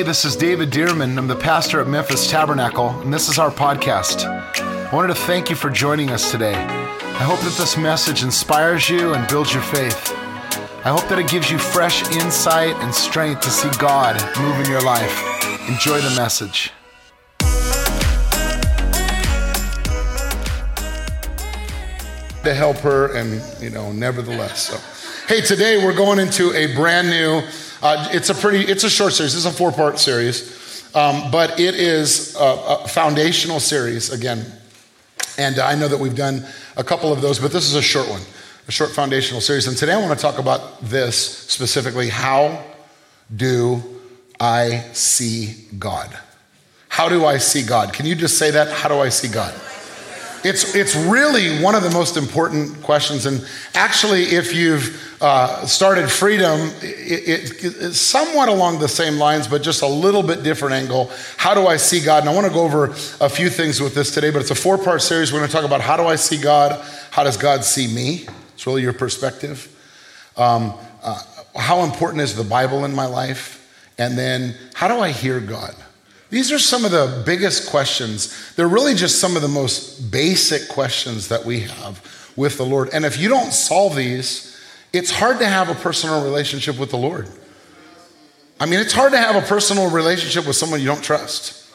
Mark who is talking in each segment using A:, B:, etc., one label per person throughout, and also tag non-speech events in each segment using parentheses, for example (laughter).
A: Hey, this is David Dirmann. I'm the pastor at Memphis Tabernacle, and this is our podcast. I wanted to thank you for joining us today. I hope that this message inspires you and builds your faith. I hope that it gives you fresh insight and strength to see God move in your life. Enjoy the message.
B: to help her, and you know, nevertheless. So, hey, today we're going into a brand new. Uh, it's a pretty. It's a short series. It's a four-part series, um, but it is a, a foundational series again. And I know that we've done a couple of those, but this is a short one, a short foundational series. And today I want to talk about this specifically: How do I see God? How do I see God? Can you just say that? How do I see God? It's, it's really one of the most important questions. And actually, if you've uh, started Freedom, it, it, it's somewhat along the same lines, but just a little bit different angle. How do I see God? And I want to go over a few things with this today, but it's a four part series. We're going to talk about how do I see God? How does God see me? It's really your perspective. Um, uh, how important is the Bible in my life? And then, how do I hear God? These are some of the biggest questions. They're really just some of the most basic questions that we have with the Lord. And if you don't solve these, it's hard to have a personal relationship with the Lord. I mean, it's hard to have a personal relationship with someone you don't trust.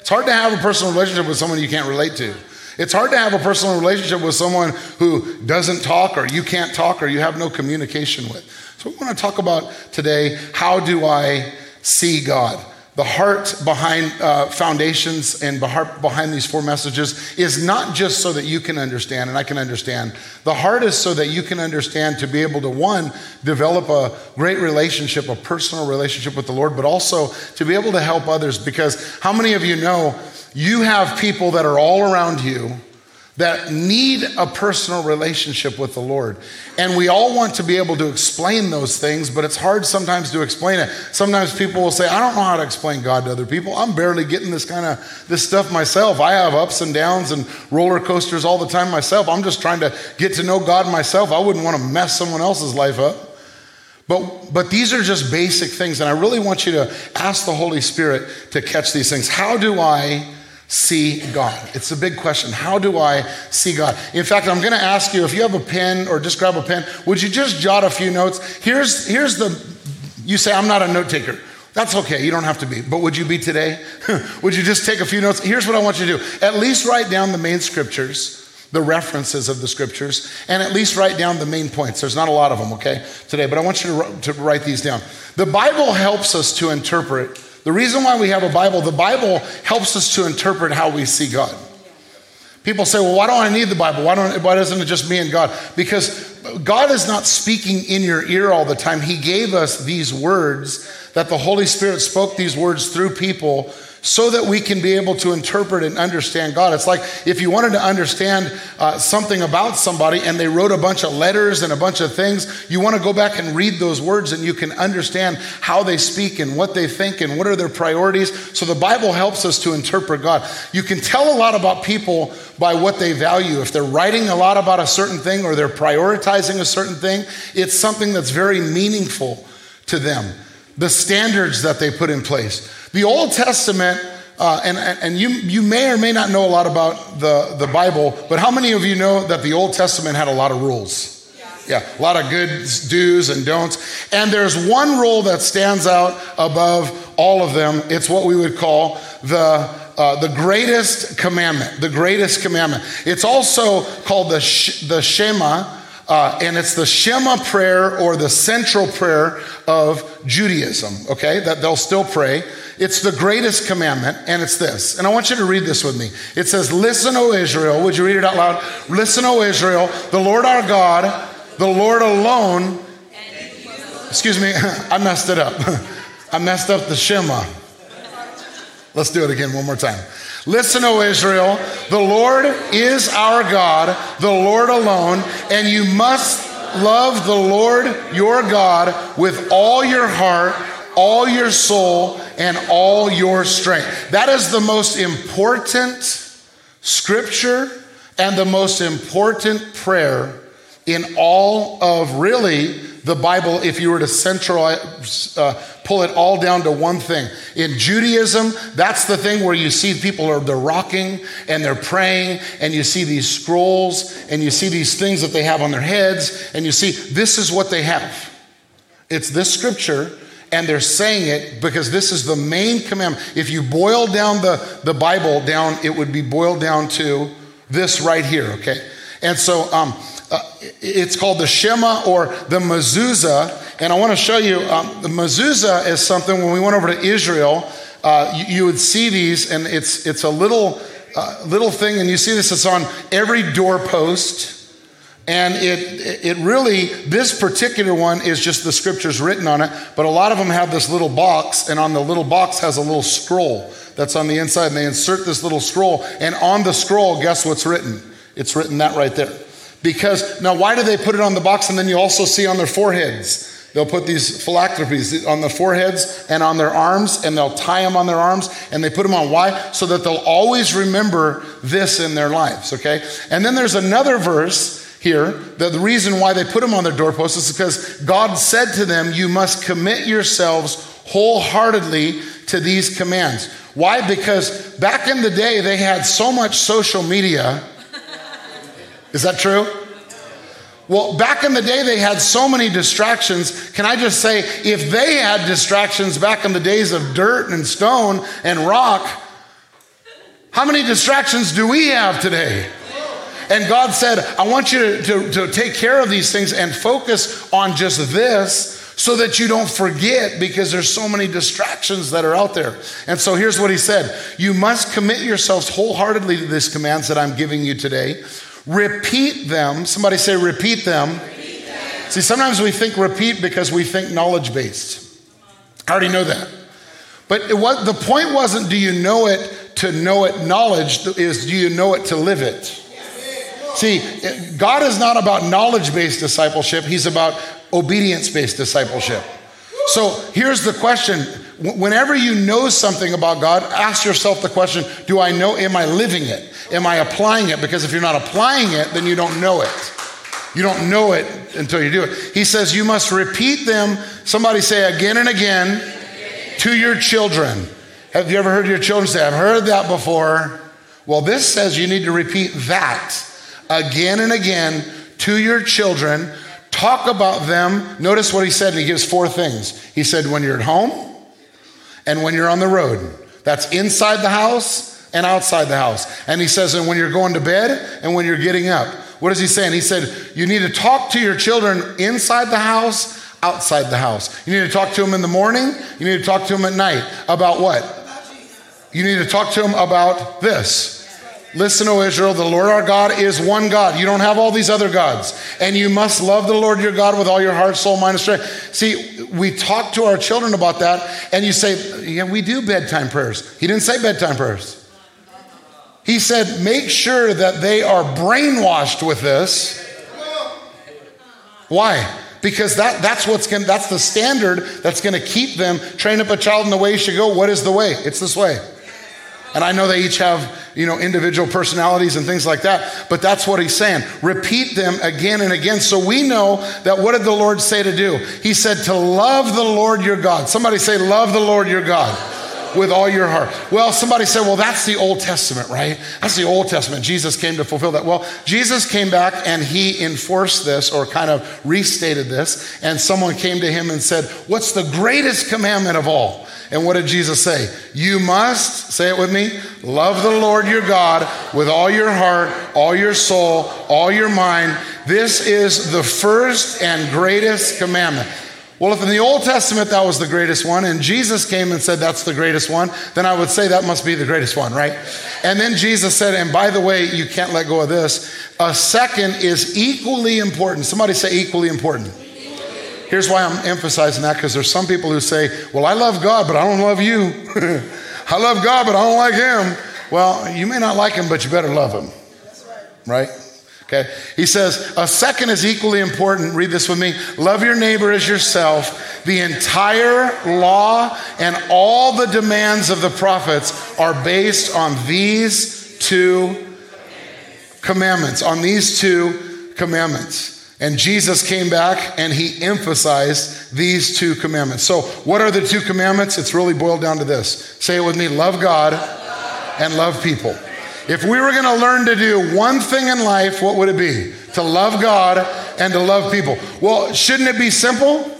B: It's hard to have a personal relationship with someone you can't relate to. It's hard to have a personal relationship with someone who doesn't talk or you can't talk or you have no communication with. So, we want to talk about today how do I see God? The heart behind uh, foundations and behind these four messages is not just so that you can understand and I can understand. The heart is so that you can understand to be able to, one, develop a great relationship, a personal relationship with the Lord, but also to be able to help others. Because how many of you know you have people that are all around you? That need a personal relationship with the Lord. And we all want to be able to explain those things, but it's hard sometimes to explain it. Sometimes people will say, I don't know how to explain God to other people. I'm barely getting this kind of this stuff myself. I have ups and downs and roller coasters all the time myself. I'm just trying to get to know God myself. I wouldn't want to mess someone else's life up. But, but these are just basic things, and I really want you to ask the Holy Spirit to catch these things. How do I see God? It's a big question. How do I see God? In fact, I'm going to ask you if you have a pen or just grab a pen, would you just jot a few notes? Here's, here's the, you say, I'm not a note taker. That's okay, you don't have to be. But would you be today? (laughs) would you just take a few notes? Here's what I want you to do at least write down the main scriptures. The references of the scriptures, and at least write down the main points. There's not a lot of them, okay, today, but I want you to, to write these down. The Bible helps us to interpret the reason why we have a Bible, the Bible helps us to interpret how we see God. People say, well, why don't I need the Bible? Why, don't, why doesn't it just me and God? Because God is not speaking in your ear all the time. He gave us these words that the Holy Spirit spoke these words through people so that we can be able to interpret and understand God. It's like if you wanted to understand uh, something about somebody and they wrote a bunch of letters and a bunch of things, you want to go back and read those words and you can understand how they speak and what they think and what are their priorities. So the Bible helps us to interpret God. You can tell a lot about people by what they value. If they're writing a lot about a certain thing or they're prioritizing a certain thing, it's something that's very meaningful to them. The standards that they put in place. The Old Testament, uh, and, and you, you may or may not know a lot about the, the Bible, but how many of you know that the Old Testament had a lot of rules? Yeah, a lot of good do's and don'ts. And there's one rule that stands out above all of them. It's what we would call the uh, the greatest commandment, the greatest commandment. It's also called the, sh- the Shema, uh, and it's the Shema prayer or the central prayer of Judaism, okay? That they'll still pray. It's the greatest commandment, and it's this. And I want you to read this with me. It says, Listen, O Israel. Would you read it out loud? Listen, O Israel, the Lord our God, the Lord alone. Excuse me, (laughs) I messed it up. (laughs) I messed up the Shema. Let's do it again one more time. Listen, O Israel, the Lord is our God, the Lord alone, and you must love the Lord your God with all your heart all your soul, and all your strength. That is the most important scripture and the most important prayer in all of really the Bible if you were to centralize, uh, pull it all down to one thing. In Judaism, that's the thing where you see people are they're rocking and they're praying, and you see these scrolls and you see these things that they have on their heads, and you see this is what they have. It's this scripture, and they're saying it because this is the main commandment. If you boil down the, the Bible down, it would be boiled down to this right here, okay? And so um, uh, it's called the Shema or the mezuzah. And I want to show you um, the mezuzah is something when we went over to Israel, uh, you, you, would see these, and it's, it's a little, uh, little thing, and you see this, it's on every doorpost. And it, it really, this particular one is just the scriptures written on it, but a lot of them have this little box, and on the little box has a little scroll that's on the inside, and they insert this little scroll, and on the scroll, guess what's written? It's written that right there. Because now, why do they put it on the box and then you also see on their foreheads? They'll put these phylacteries on the foreheads and on their arms, and they'll tie them on their arms, and they put them on. Why? So that they'll always remember this in their lives, okay? And then there's another verse here. The, the reason why they put them on their doorposts is because God said to them, You must commit yourselves wholeheartedly to these commands. Why? Because back in the day, they had so much social media is that true? Well, back in the day, they had so many distractions. Can I just say, if they had distractions back in the days of dirt and stone and rock, how many distractions do we have today? And God said, I want you to, to, to, take care of these things and focus on just this so that you don't forget because there's so many distractions that are out there. And so here's what he said You must commit yourselves wholeheartedly to these commands that I'm giving you today Repeat them. Somebody say, repeat them. repeat them. See, sometimes we think repeat because we think knowledge based. I already know that. But was, the point wasn't do you know it to know it knowledge, is do you know it to live it? See, God is not about knowledge based discipleship, He's about obedience based discipleship. So here's the question whenever you know something about God, ask yourself the question Do I know, am I living it? Am I applying it? Because if you're not applying it, then you don't know it. You don't know it until you do it. He says you must repeat them, somebody say again and again, to your children. Have you ever heard your children say, I've heard that before? Well, this says you need to repeat that again and again to your children. Talk about them. Notice what he said, and he gives four things. He said, when you're at home and when you're on the road. That's inside the house and outside the house. And he says, and when you're going to bed and when you're getting up. What is he saying? He said, you need to talk to your children inside the house, outside the house. You need to talk to them in the morning. You need to talk to them at night. About what? You need to talk to them about this. Listen, O Israel, the Lord our God is one God. You don't have all these other gods. And you must love the Lord your God with all your heart, soul, mind, and strength. See, we talk to our children about that, and you say, Yeah, we do bedtime prayers. He didn't say bedtime prayers. He said, make sure that they are brainwashed with this. Why? Because that, that's what's going that's the standard that's going to keep them train up a child in the way he should go. What is the way? It's this way. And I know they each have, you know, individual personalities and things like that, but that's what he's saying. Repeat them again and again. So we know that what did the Lord say to do? He said to love the Lord your God. Somebody say, love the Lord your God with all your heart. Well, somebody said, well, that's the Old Testament, right? That's the Old Testament. Jesus came to fulfill that. Well, Jesus came back and he enforced this or kind of restated this. And someone came to him and said, What's the greatest commandment of all? And what did Jesus say? You must, say it with me, love the Lord your God with all your heart, all your soul, all your mind. This is the first and greatest commandment. Well, if in the Old Testament that was the greatest one, and Jesus came and said that's the greatest one, then I would say that must be the greatest one, right? And then Jesus said, and by the way, you can't let go of this. A second is equally important. Somebody say equally important. Here's why I'm emphasizing that because there's some people who say, well, I love God, but I don't love you. (laughs) I love God, but I don't like him. Well, you may not like him, but you better love him. Right? Okay. He says, a second is equally important. Read this with me. Love your neighbor as yourself. The entire law and all the demands of the prophets are based on these two commandments. On these two commandments. And Jesus came back and he emphasized these two commandments. So, what are the two commandments? It's really boiled down to this say it with me love God and love people. If we were going to learn to do one thing in life, what would it be? To love God and to love people. Well, shouldn't it be simple?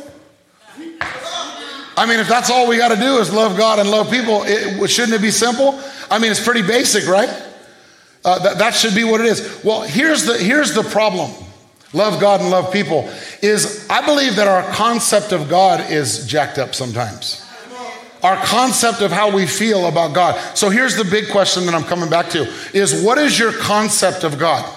B: I mean, if that's all we got to do is love God and love people, it, shouldn't it be simple? I mean, it's pretty basic, right? Uh, that, that should be what it is. Well, here's the, here's the problem love God and love people is I believe that our concept of God is jacked up sometimes. Our concept of how we feel about God. So here's the big question that I'm coming back to is what is your concept of God?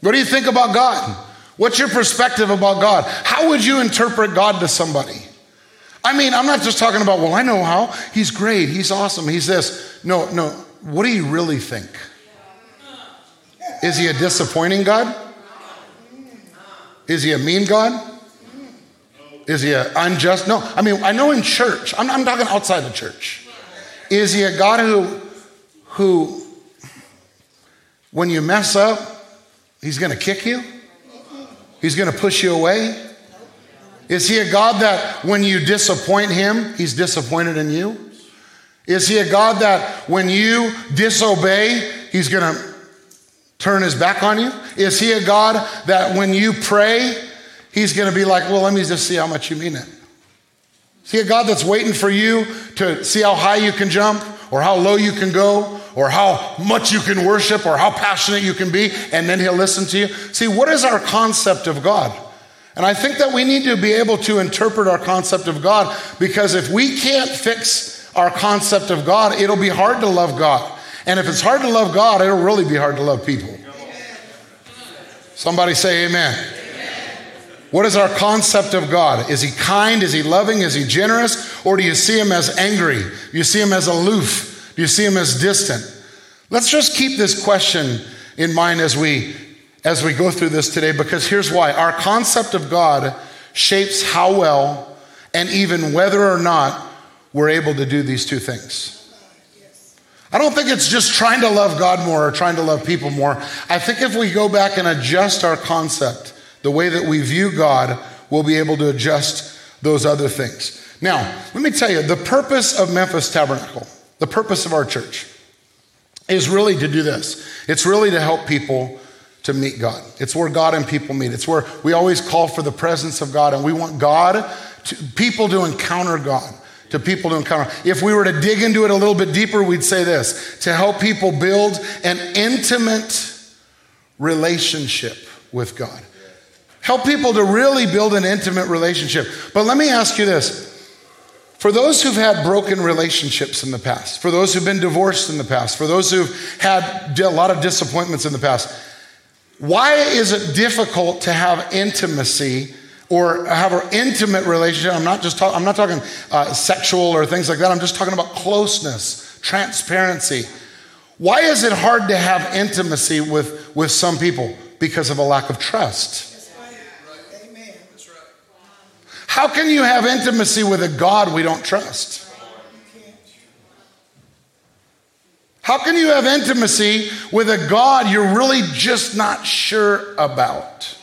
B: What do you think about God? What's your perspective about God? How would you interpret God to somebody? I mean, I'm not just talking about, well, I know how. He's great. He's awesome. He's this. No, no. What do you really think? Is he a disappointing God? Is he a mean God? Is he an unjust? No. I mean, I know in church, I'm, I'm talking outside the church. Is he a God who, who, when you mess up, he's going to kick you? He's going to push you away? Is he a God that when you disappoint him, he's disappointed in you? Is he a God that when you disobey, he's going to turn his back on you? Is he a God that when you pray, he's going to be like, well, let me just see how much you mean it? Is he a God that's waiting for you to see how high you can jump or how low you can go or how much you can worship or how passionate you can be, and then he'll listen to you? See, what is our concept of God? And I think that we need to be able to interpret our concept of God because if we can't fix our concept of God, it'll be hard to love God. And if it's hard to love God, it'll really be hard to love people. Somebody say amen. What is our concept of God? Is he kind? Is he loving? Is he generous? Or do you see him as angry? Do you see him as aloof? Do you see him as distant? Let's just keep this question in mind as we as we go through this today because here's why. Our concept of God shapes how well and even whether or not we're able to do these two things. I don't think it's just trying to love God more or trying to love people more. I think if we go back and adjust our concept, the way that we view God, we'll be able to adjust those other things. Now, let me tell you the purpose of Memphis Tabernacle, the purpose of our church, is really to do this. It's really to help people to meet God. It's where God and people meet. It's where we always call for the presence of God, and we want God, to, people to encounter God, to people to encounter. If we were to dig into it a little bit deeper, we'd say this to help people build an intimate relationship with God. Help people to really build an intimate relationship. But let me ask you this. For those who've had broken relationships in the past, for those who've been divorced in the past, for those who've had a lot of disappointments in the past, why is it difficult to have intimacy or have an intimate relationship? I'm not just talking, I'm not talking uh, sexual or things like that. I'm just talking about closeness, transparency. Why is it hard to have intimacy with, with some people? Because of a lack of trust. How can you have intimacy with a God we don't trust? How can you have intimacy with a God you're really just not sure about?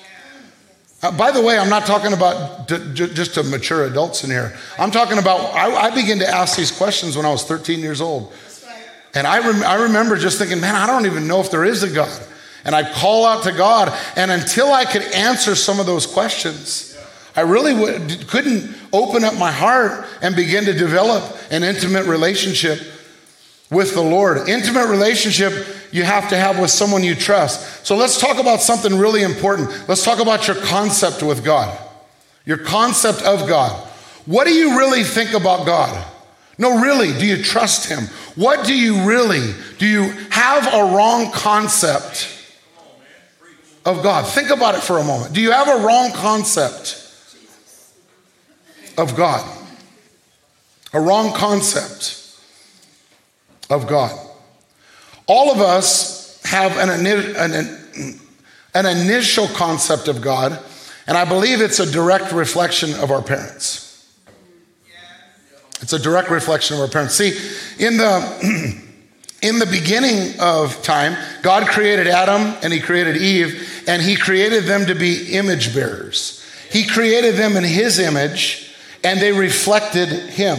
B: Uh, by the way, I'm not talking about d- j- just to mature adults in here. I'm talking about, I, I, began to ask these questions when I was 13 years old. And I, rem- I remember just thinking, man, I don't even know if there is a God. And I'd call out to God. And until I could answer some of those questions, I really would, couldn't open up my heart and begin to develop an intimate relationship with the Lord. Intimate relationship you have to have with someone you trust. So let's talk about something really important. Let's talk about your concept with God. Your concept of God. What do you really think about God? No, really, do you trust Him? What do you really, do you have a wrong concept of God? Think about it for a moment. Do you have a wrong concept of God? A wrong concept of God. All of us have an, an, an initial concept of God, and I believe it's a direct reflection of our parents. It's a direct reflection of our parents. See, in the (clears throat) in the beginning of time, God created Adam and he created Eve, and he created them to be image bearers. He created them in his image, and they reflected him.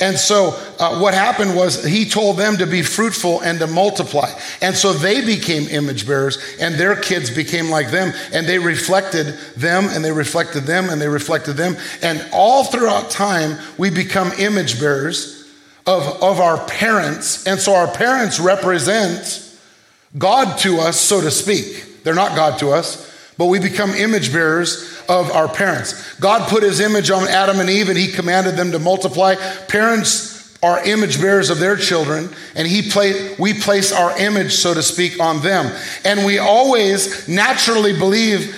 B: And so, uh, what happened was he told them to be fruitful and to multiply. And so they became image bearers, and their kids became like them, and they reflected them, and they reflected them, and they reflected them. And all throughout time, we become image bearers of, of our parents. And so, our parents represent God to us, so to speak. They're not God to us, but we become image bearers of our parents. God put his image on Adam and Eve and he commanded them to multiply. Parents are image bearers of their children and he play, we place our image so to speak on them and we always naturally believe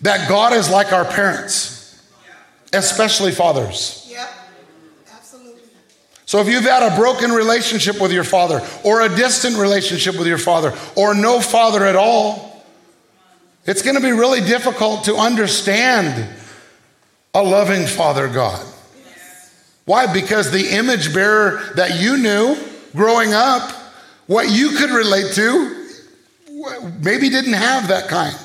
B: that god is like our parents especially fathers
C: Yep, absolutely.
B: so if you've had a broken relationship with your father or a distant relationship with your father or no father at all it's going to be really difficult to understand a loving Father God. Why? Because the image bearer that you knew growing up, what you could relate to, maybe didn't have that kind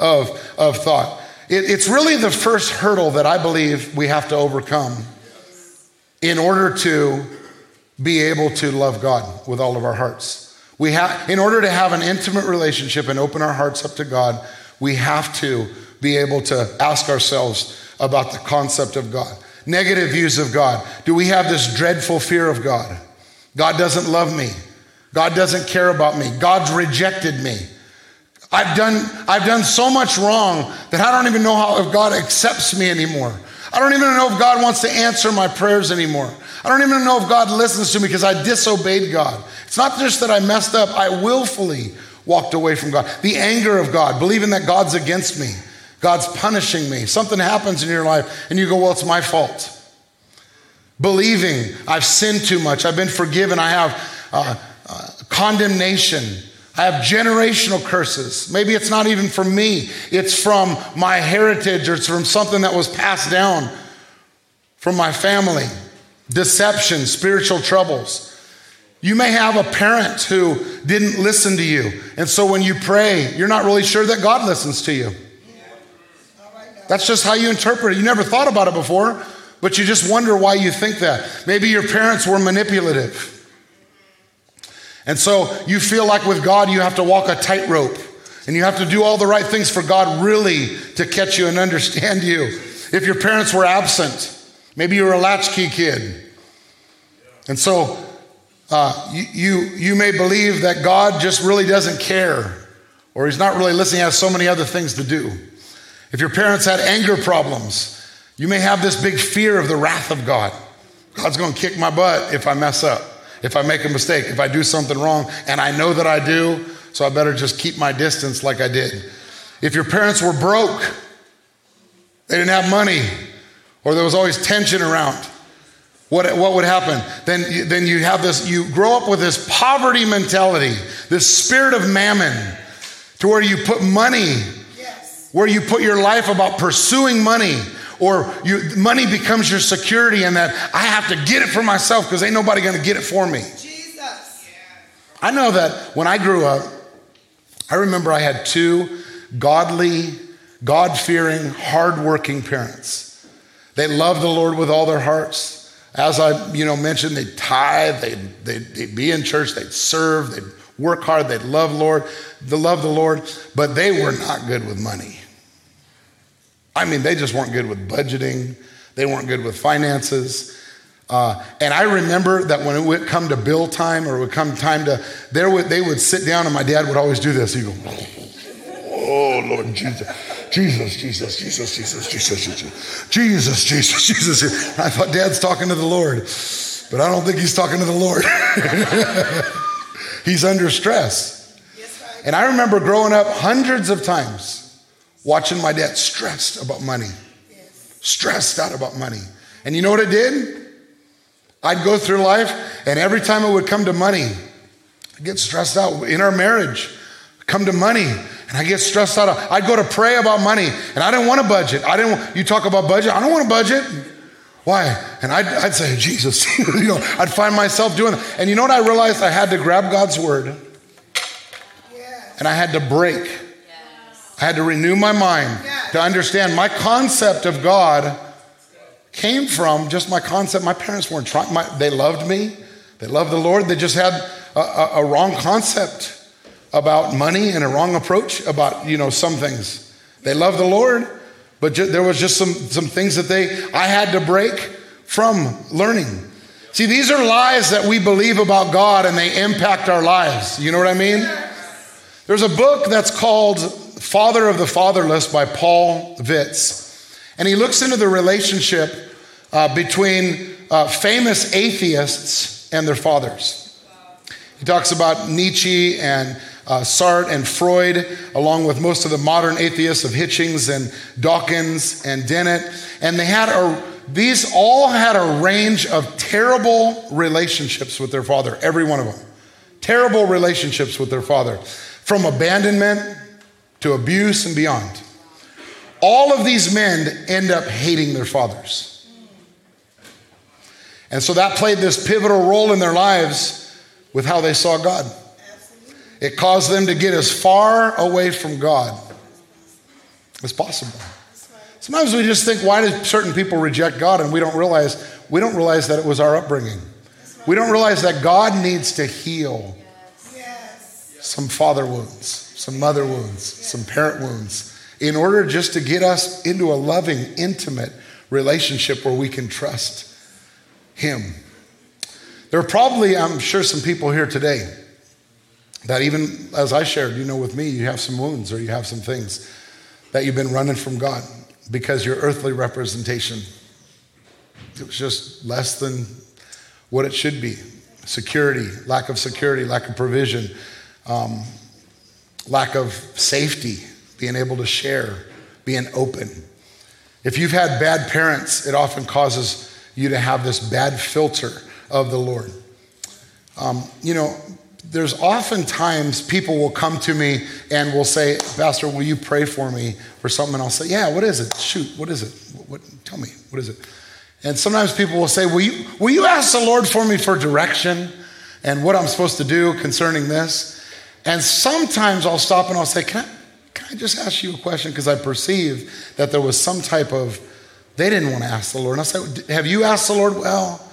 B: of, of thought. It, it's really the first hurdle that I believe we have to overcome in order to be able to love God with all of our hearts. We have, in order to have an intimate relationship and open our hearts up to God, we have to be able to ask ourselves about the concept of God. Negative views of God. Do we have this dreadful fear of God? God doesn't love me. God doesn't care about me. God's rejected me. I've done, I've done so much wrong that I don't even know how if God accepts me anymore. I don't even know if God wants to answer my prayers anymore. I don't even know if God listens to me because I disobeyed God. It's not just that I messed up, I willfully walked away from God. The anger of God, believing that God's against me, God's punishing me. Something happens in your life and you go, well, it's my fault. Believing I've sinned too much, I've been forgiven, I have uh, uh, condemnation. I have generational curses. Maybe it's not even from me, it's from my heritage or it's from something that was passed down from my family. Deception, spiritual troubles. You may have a parent who didn't listen to you. And so when you pray, you're not really sure that God listens to you. That's just how you interpret it. You never thought about it before, but you just wonder why you think that. Maybe your parents were manipulative. And so you feel like with God, you have to walk a tightrope and you have to do all the right things for God really to catch you and understand you. If your parents were absent, maybe you were a latchkey kid. And so uh, you, you, you may believe that God just really doesn't care or he's not really listening, he has so many other things to do. If your parents had anger problems, you may have this big fear of the wrath of God. God's to kick my butt if I mess up, if I make a mistake, if I do something wrong, and I know that I do, so I better just keep my distance like I did. If your parents were broke, they didn't have money, or there was always tension around, what, what would happen? Then, then you have this, you grow up with this poverty mentality, this spirit of mammon, to where you put money,
C: Yes.
B: where you put your life about pursuing money, or you, money becomes your security, and that I have to get it for myself because ain't nobody gonna get it for me.
C: Jesus.
B: I know that when I grew up, I remember I had two godly, God fearing, hardworking parents. They loved the Lord with all their hearts. As I, you know, mentioned, they'd tithe, they'd, they'd, they'd be in church, they'd serve, they'd work hard, they'd love Lord, they love the Lord, but they were not good with money. I mean, they just weren't good with budgeting. They weren't good with finances. Uh, and I remember that when it would come to bill time or it would come time to, there would, they would sit down and my dad would always do this. He'd go, oh, Lord Jesus. Jesus, Jesus, Jesus, Jesus, Jesus, Jesus, Jesus, Jesus, Jesus. I thought Dad's talking to the Lord, but I don't think he's talking to the Lord. (laughs) he's under stress.
C: Yes.
B: And I remember growing up hundreds of times watching my dad stressed about money, stressed out about money. And you know what it did? I'd go through life, and every time it would come to money, I'd get stressed out. In our marriage, come to money, and I get stressed out. I'd go to pray about money, and I didn't want a budget. I didn't. Want, you talk about budget. I don't want a budget. Why? And I'd, I'd say, (laughs) Jesus, (laughs) you know, I'd find myself doing that. And you know what I realized? I had to grab God's word
C: Yes.
B: and I had to break. I had to renew my mind to understand my concept of God came from just my concept. My parents weren't trying, my, they loved me, they loved the Lord. They just had a, a, a wrong concept about money and a wrong approach about, you know, some things. They love the Lord, but ju- there was just some, some things that they, I had to break from learning. See, these are lies that we believe about God and they impact our lives. You know what I mean? There's a book that's called Father of the Fatherless by Paul Vitz. And he looks into the relationship uh, between uh, famous atheists and their fathers. He talks about Nietzsche and uh, Sartre and Freud, along with most of the modern atheists of Hitchens and Dawkins and Dennett. And they had a, these all had a range of terrible relationships with their father, every one of them. Terrible relationships with their father, from abandonment to abuse and beyond. All of these men end up hating their fathers. And so that played this pivotal role in their lives with how they saw God. It caused them to get as far away from God as possible. Sometimes we just think, why do certain people reject God? And we don't realize we don't realize that it was our upbringing. We don't realize that God needs to heal some father wounds, some mother wounds, some parent wounds, in order just to get us into a loving, intimate relationship where we can trust Him. There are probably, I'm sure, some people here today that even as I shared, you know, with me, you have some wounds or you have some things that you've been running from God because your earthly representation it was just less than what it should be. Security, lack of security, lack of provision, um, lack of safety, being able to share, being open. If you've had bad parents, it often causes you to have this bad filter of the Lord. Um, you know, there's oftentimes people will come to me and will say, Pastor, will you pray for me for something? And I'll say, Yeah, what is it? Shoot, what is it? What, what, tell me, what is it? And sometimes people will say, will you, will you ask the Lord for me for direction and what I'm supposed to do concerning this? And sometimes I'll stop and I'll say, Can I, can I just ask you a question? Because I perceive that there was some type of, they didn't want to ask the Lord. And I'll say, Have you asked the Lord? Well,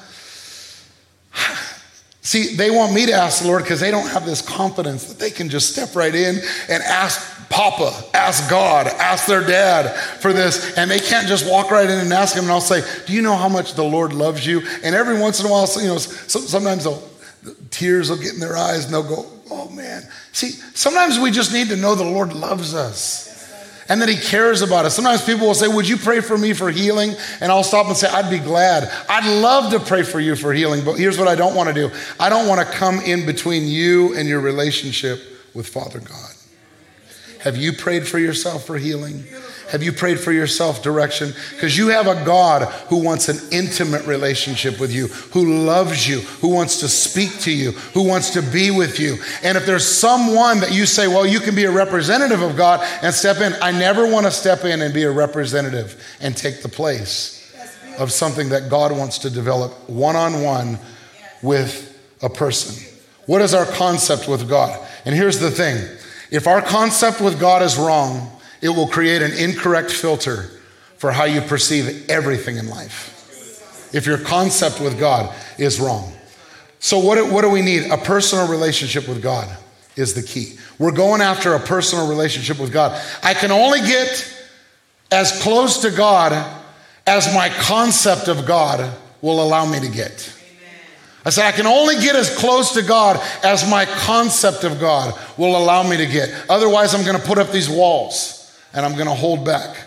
B: See, they want me to ask the Lord because they don't have this confidence that they can just step right in and ask Papa, ask God, ask their dad for this. And they can't just walk right in and ask him. And I'll say, Do you know how much the Lord loves you? And every once in a while, you know, sometimes they'll, tears will get in their eyes and they'll go, Oh man. See, sometimes we just need to know the Lord loves us and that he cares about us. Sometimes people will say, Would you pray for me for healing? And I'll stop and say, I'd be glad. I'd love to pray for you for healing, but here's what I don't want to do I don't want to come in between you and your relationship with Father God. Have you prayed for yourself for healing? Have you prayed for yourself direction? Because you have a God who wants an intimate relationship with you, who loves you, who wants to speak to you, who wants to be with you. And if there's someone that you say, well, you can be a representative of God and step in, I never want to step in and be a representative and take the place of something that God wants to develop one on one with a person. What is our concept with God? And here's the thing if our concept with God is wrong, it will create an incorrect filter for how you perceive everything in life. If your concept with God is wrong. So, what, what do we need? A personal relationship with God is the key. We're going after a personal relationship with God. I can only get as close to God as my concept of God will allow me to get. I said, I can only get as close to God as my concept of God will allow me to get. Otherwise, I'm going to put up these walls and I'm going to hold back,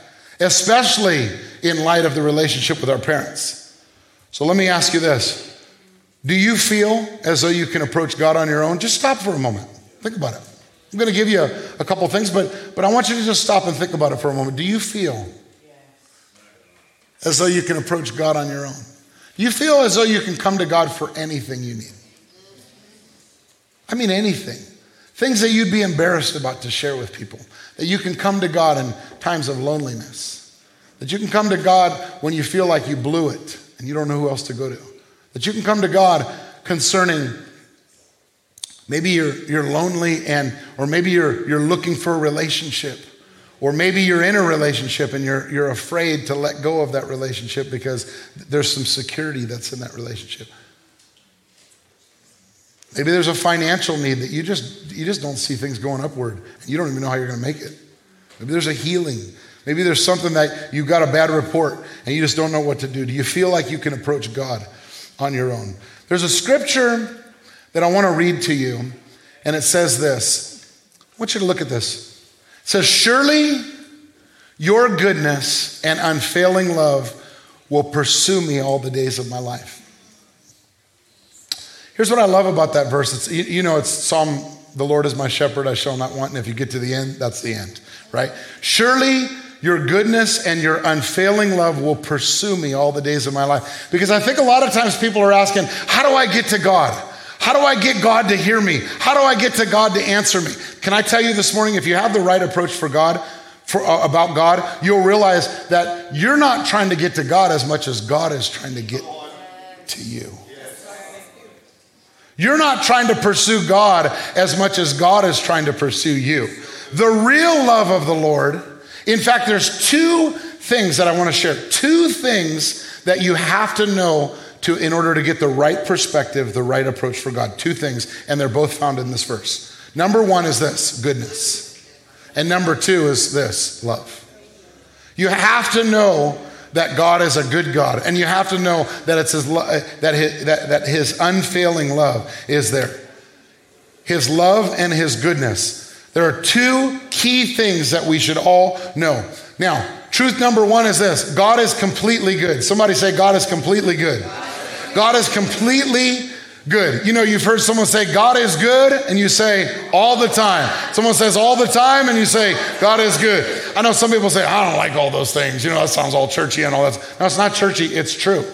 B: especially in light of the relationship with our parents. So let me ask you this Do you feel as though you can approach God on your own? Just stop for a moment. Think about it. I'm going to give you a, a couple things, but, but I want you to just stop and think about it for a moment. Do you feel as though you can approach God on your own? You feel as though you can come to God for anything you need. I mean, anything. Things that you'd be embarrassed about to share with people. That you can come to God in times of loneliness. That you can come to God when you feel like you blew it. and you don't know who else to go to. That you can come to God concerning maybe you're, you're lonely and or maybe you're, you're looking for a relationship. Or maybe you're in a relationship and you're, you're afraid to let go of that relationship because there's some security that's in that relationship. Maybe there's a financial need that you just, you just don't see things going upward. You don't even know how you're going to make it. Maybe there's a healing. Maybe there's something that you got a bad report and you just don't know what to do. Do you feel like you can approach God on your own? There's a scripture that I want to read to you, and it says this. I want you to look at this. It says, Surely your goodness and unfailing love will pursue me all the days of my life. Here's what I love about that verse. It's, you, know, it's Psalm, the Lord is my shepherd, I shall not want. And if you get to the end, that's the end, right? Surely your goodness and your unfailing love will pursue me all the days of my life. Because I think a lot of times people are asking, How do I get to God? How do I get God to hear me? How do I get to God to answer me? Can I tell you this morning, if you have the right approach for God, for, uh, about God, you'll realize that you're not trying to get to God as much as God is trying to get to you. You're not trying to pursue God as much as God is trying to pursue you. The real love of the Lord, in fact, there's two things that I want to share. Two things that you have to know to, in order to get the right perspective, the right approach for God. Two things, and they're both found in this verse. Number one is this goodness, and number two is this love. You have to know that God is a good God. And you have to know that, it's his, eh, that, his, that, that his unfailing love is there. His love and his goodness. There are two key things that we should all know. Now, truth number one is this God is completely good. Somebody say, God is completely good. God is completely good. You know, you've heard someone say, God is good, and you say, all the time. Someone says, all the time, and you say, God is good. I know some people say, I don't like all those things. You know, that sounds all churchy and all that. No, it's not churchy, it's true.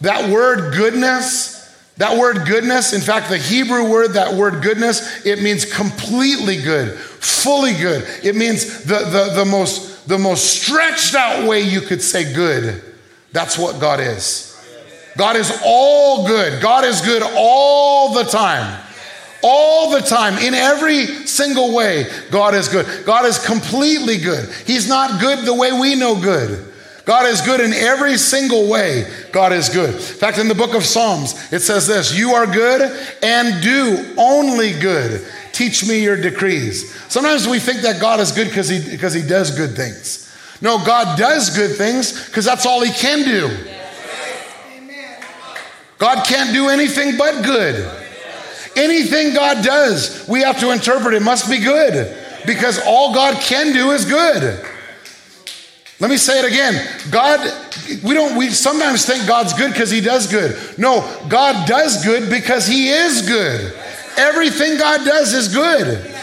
B: That word goodness, that word goodness, in fact, the Hebrew word, that word goodness, it means completely good, fully good. It means the, the, the, most, the most stretched out way you could say good. That's what God is. God is all good. God is good all the time. All the time, in every single way, God is good. God is completely good. He's not good the way we know good. God is good in every single way. God is good. In fact, in the book of Psalms, it says this You are good and do only good. Teach me your decrees. Sometimes we think that God is good because he, because he does good things. No, God does good things because that's all he can do. God can't do anything but good. Anything God does, we have to interpret it must be good because all God can do is good. Let me say it again. God, we don't, we sometimes think God's good because he does good. No, God does good because he is good. Everything God does is good.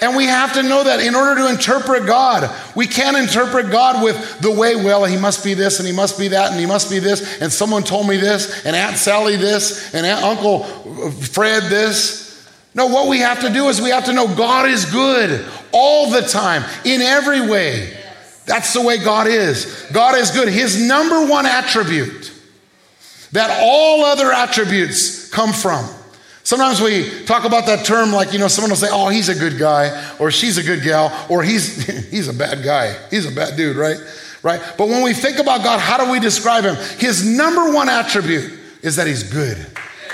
B: And we have to know that in order to interpret God, we can't interpret God with the way, well, he must be this and he must be that and he must be this, and someone told me this, and Aunt Sally this, and Aunt Uncle Fred this. No, what we have to do is we have to know God is good all the time, in every way. That's the way God is. God is good. His number one attribute that all other attributes come from Sometimes we talk about that term like, you know, someone will say, oh, he's a good guy, or she's a good gal, or he's, (laughs) he's a bad guy. He's a bad dude, right? Right? But when we think about God, how do we describe him? His number one attribute is that he's good.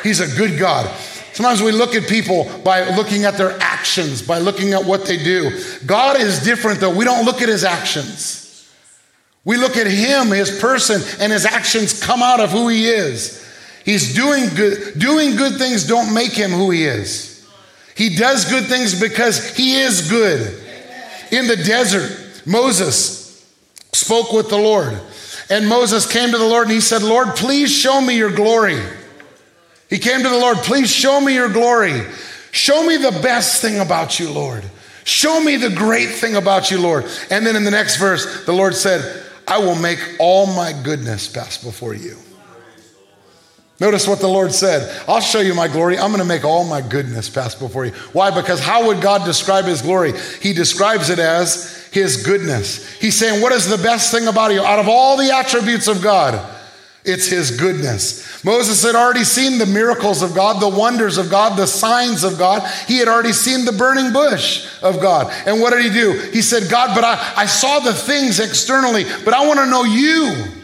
B: He's a good God. Sometimes we look at people by looking at their actions, by looking at what they do. God is different, though. We don't look at his actions. We look at him, his person, and his actions come out of who he is. He's doing good. Doing good things don't make him who he is. He does good things because he is good. In the desert, Moses spoke with the Lord. And Moses came to the Lord and he said, Lord, please show me your glory. He came to the Lord, please show me your glory. Show me the best thing about you, Lord. Show me the great thing about you, Lord. And then in the next verse, the Lord said, I will make all my goodness pass before you. Notice what the Lord said. I'll show you my glory. I'm going to make all my goodness pass before you. Why? Because how would God describe his glory? He describes it as his goodness. He's saying, What is the best thing about you? Out of all the attributes of God, It's his goodness. Moses had already seen the miracles of God, the wonders of God, the signs of God. He had already seen the burning bush of God. And what did he do? He said, God, but I, I saw the things externally, but I want to know you.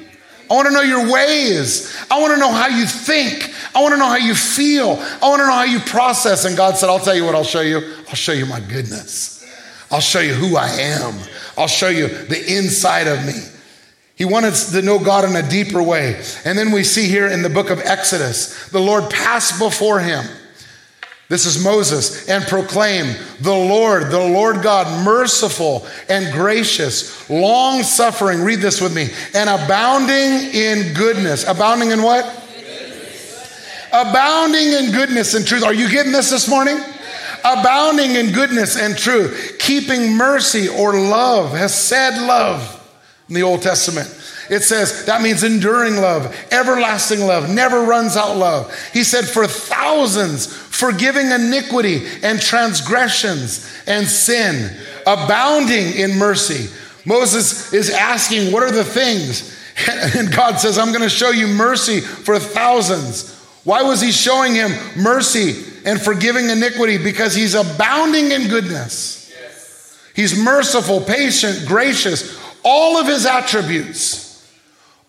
B: I want to know your ways. I want to know how you think. I want to know how you feel. I want to know how you process. And God said, I'll tell you what I'll show you. I'll show you my goodness. I'll show you who I am. I'll show you the inside of me. He wanted to know God in a deeper way. And then we see here in the book of Exodus, the Lord passed before him. This is Moses, and proclaim the Lord, the Lord God, merciful and gracious, long suffering. Read this with me. And abounding in goodness. Abounding in what? Abounding in goodness and truth. Are you getting this this morning? Abounding in goodness and truth, keeping mercy or love, hesed love in the Old Testament. It says that means enduring love, everlasting love, never runs out love. He said, for thousands, forgiving iniquity and transgressions and sin, abounding in mercy. Moses is asking, What are the things? (laughs) And God says, I'm going to show you mercy for thousands. Why was he showing him mercy and forgiving iniquity? Because he's abounding in goodness. He's merciful, patient, gracious, all of his attributes,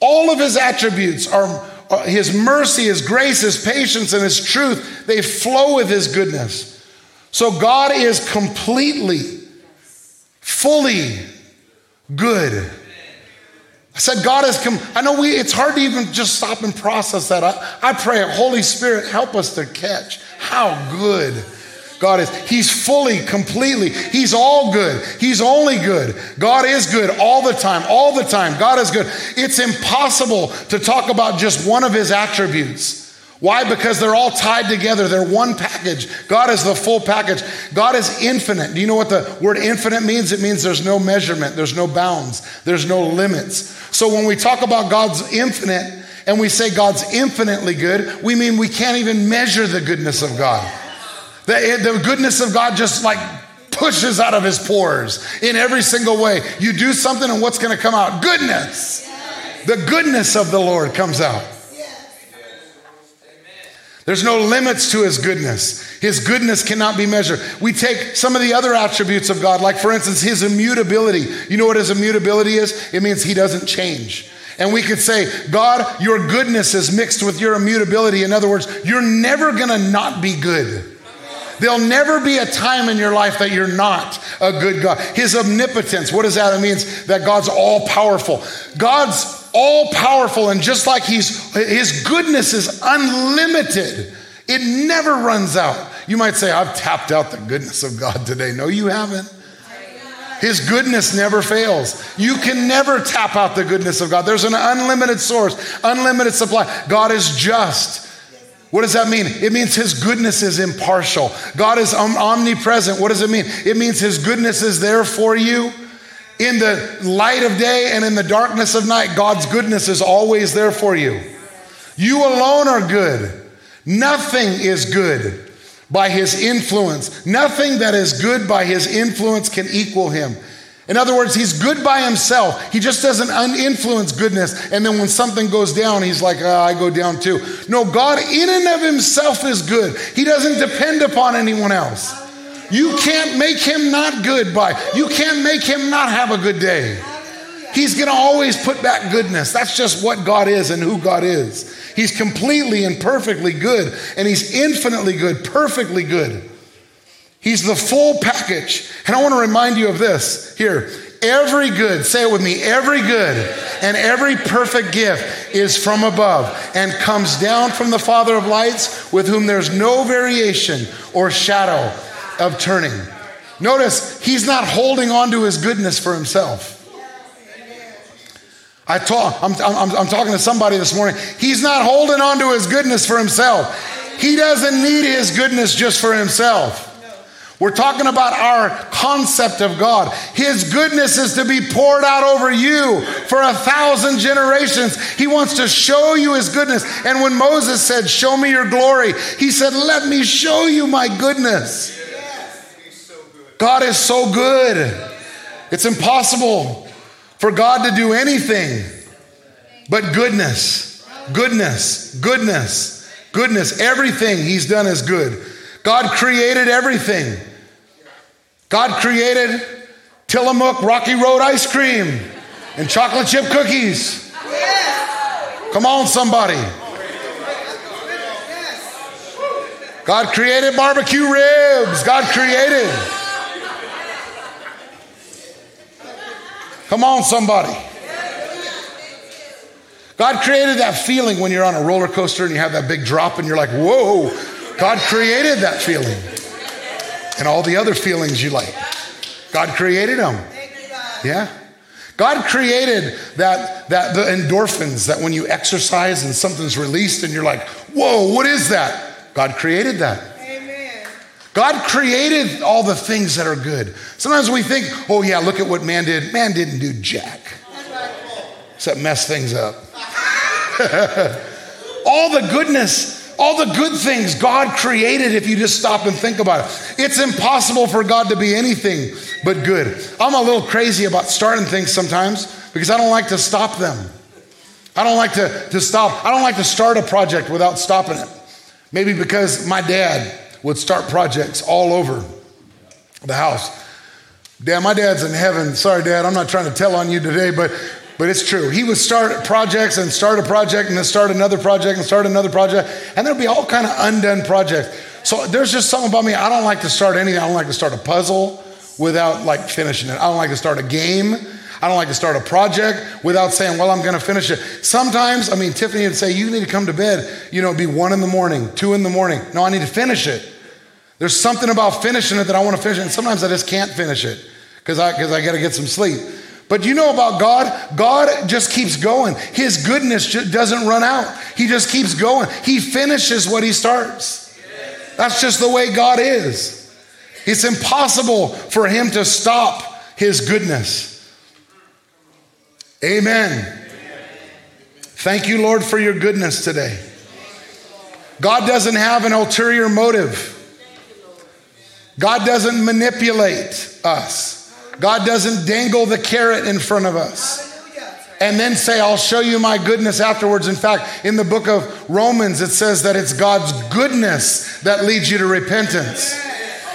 B: all of his attributes are his mercy, his grace, his patience, and his truth. They flow with his goodness. So God is completely, fully good. I said, God has come. I know we, it's hard to even just stop and process that. I, I pray, Holy Spirit, help us to catch how good God is. He's fully, completely, He's all good. He's only good. God is good all the time, all the time. God is good. It's impossible to talk about just one of His attributes. Why? Because they're all tied together. They're one package. God is the full package. God is infinite. Do you know what the word infinite means? It means there's no measurement, there's no bounds, there's no limits. So when we talk about God's infinite and we say God's infinitely good, we mean we can't even measure the goodness of God. The, goodness of God just like pushes out of his pores in every single way. You do something, and what's going to come out? Goodness. The goodness of the Lord comes out. There's no limits to his goodness. His goodness cannot be measured. We take some of the other attributes of God, like for instance, his immutability. You know what his immutability is? It means he doesn't change. And we could say, God, your goodness is mixed with your immutability. In other words, you're never gonna not be good. There'll never be a time in your life that you're not a good God. His omnipotence, what does that? It means that God's all powerful. God's all powerful, and just like he's, his goodness is unlimited, it never runs out. You might say, I've tapped out the goodness of God today. No, you haven't. His goodness never fails. You can never tap out the goodness of God. There's an unlimited source, unlimited supply. God is just. What does that mean? It means His goodness is impartial. God is omnipresent. What does it mean? It means His goodness is there for you. In the light of day and in the darkness of night, God's goodness is always there for you. You alone are good. Nothing is good by His influence. Nothing that is good by His influence can equal Him. In other words, he's good by himself. He just doesn't influence goodness. And then when something goes down, he's like, oh, I go down too. No, God in and of himself is good. He doesn't depend upon anyone else. You can't make him not good by, you can't make him not have a good day. He's going to always put back goodness. That's just what God is and who God is. He's completely and perfectly good, and he's infinitely good, perfectly good. He's the full package. And I want to remind you of this here. Every good, say it with me, every good and every perfect gift is from above and comes down from the Father of lights, with whom there's no variation or shadow of turning. Notice, he's not holding on to his goodness for himself. I talk, I'm, I'm, I'm talking to somebody this morning. He's not holding on to his goodness for himself. He doesn't need his goodness just for himself. We're talking about our concept of God. His goodness is to be poured out over you for a thousand generations. He wants to show you His goodness. And when Moses said, Show me your glory, he said, Let me show you my goodness. God is so good. It's impossible for God to do anything but goodness. Goodness, goodness, goodness. Everything he's done is good. God created everything. God created Tillamook Rocky Road ice cream and chocolate chip cookies. Come on, somebody. God created barbecue ribs. God created. Come on, somebody. God created that feeling when you're on a roller coaster and you have that big drop and you're like, whoa. God created that feeling and all the other feelings you like. God created them. Yeah. God created that, that the endorphins that when you exercise and something's released and you're like, whoa, what is that? God created that.
C: Amen.
B: God created all the things that are good. Sometimes we think, oh, yeah, look at what man did. Man didn't do jack, except mess things up. (laughs) all the goodness, all the good things God created, if you just stop and think about it. It's impossible for God to be anything but good. I'm a little crazy about starting things sometimes because I don't like to stop them. I don't like to, to stop. I don't like to start a project without stopping it. Maybe because my dad would start projects all over the house. Dad, my dad's in heaven. Sorry, Dad, I'm not trying to tell on you today, but but it's true. He would start projects and start a project and then start another project and start another project, and there'd be all kind of undone projects. So there's just something about me. I don't like to start anything. I don't like to start a puzzle without like finishing it. I don't like to start a game. I don't like to start a project without saying, well, I'm going to finish it. Sometimes, I mean, Tiffany would say, you need to come to bed. You know, it'd be one in the morning, two in the morning. No, I need to finish it. There's something about finishing it that I want to finish it. And sometimes I just can't finish it because I, cause I got to get some sleep. But you know about God? God just keeps going. His goodness doesn't run out. He just keeps going. He finishes what he starts. That's just the way God is. It's impossible for him to stop his goodness. Amen. Thank you, Lord, for your goodness today. God doesn't have an ulterior motive. God doesn't manipulate us. God doesn't dangle the carrot in front of us and then say, I'll show you my goodness afterwards. In fact, in the book of Romans, it says that it's God's goodness that leads you to repentance.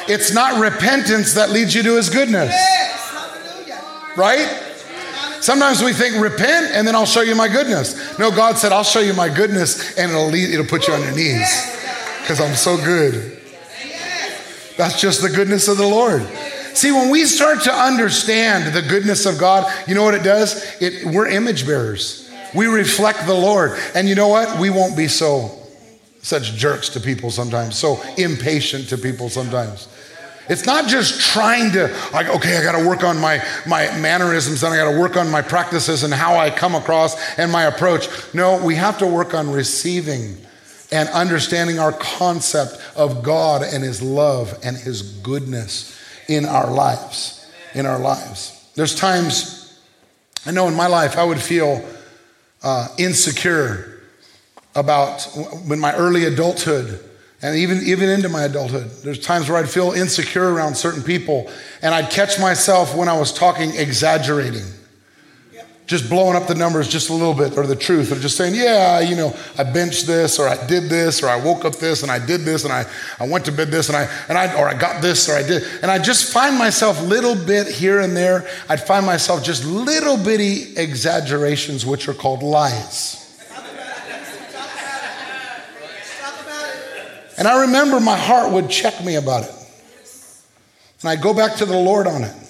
B: It's not repentance that leads you to his goodness. Right? Sometimes we think repent and then I'll show you my goodness. No, God said, I'll show you my goodness and it'll lead, it'll put you on your knees because I'm so good. That's just the goodness of the Lord. See, when we start to understand the goodness of God, you know what it does? It, we're image bearers. We reflect the Lord. And you know what? We won't be so such jerks to people sometimes, so impatient to people sometimes. It's not just trying to, like, okay, I got to work on my, my mannerisms and I got to work on my practices and how I come across and my approach. No, we have to work on receiving and understanding our concept of God and His love and His goodness in our lives. In our lives. There's times, I know in my life, I would feel uh, insecure about when my early adulthood and even, even into my adulthood, there's times where I'd feel insecure around certain people, and I'd catch myself when I was talking exaggerating, just blowing up the numbers just a little bit, or the truth, or just saying, yeah, you know, I benched this, or I did this, or I woke up this, and I did this, and I, I went to bed this, and I, and I, or I got this, or I did. And I just find myself little bit here and there, I'd find myself just little bitty exaggerations, which are called lies. And I remember my heart would check me about it. And I'd go back to the Lord on it.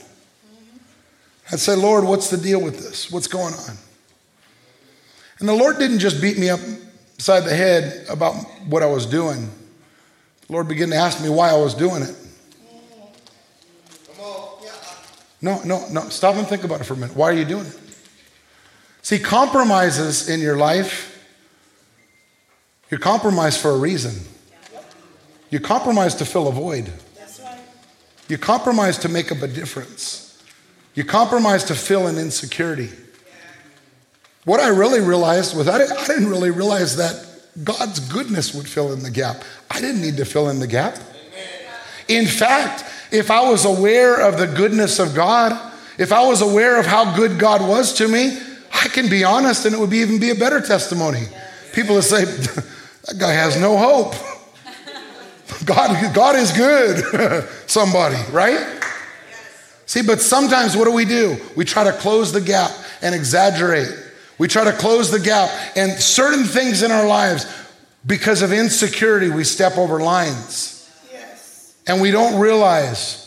B: I'd say, Lord, what's the deal with this? What's going on? And the Lord didn't just beat me up beside the head about what I was doing. The Lord began to ask me why I was doing it. No, no, no. Stop and think about it for a minute. Why are you doing it? See, compromises in your life, you're compromised for a reason. You compromise to fill a void. You compromise to make up a difference. You compromise to fill an insecurity. What I really realized was I didn't, I didn't really realize that God's goodness would fill in the gap. I didn't need to fill in the gap. In fact, if I was aware of the goodness of God, if I was aware of how good God was to me, I can be honest and it would be, even be a better testimony. People will say, (laughs) that guy has no hope. (laughs) God, God is good. (laughs) Somebody, right? See, but sometimes what do we do? We try to close the gap and exaggerate. We try to close the gap, and certain things in our lives, because of insecurity, we step over lines.
C: Yes.
B: And we don't realize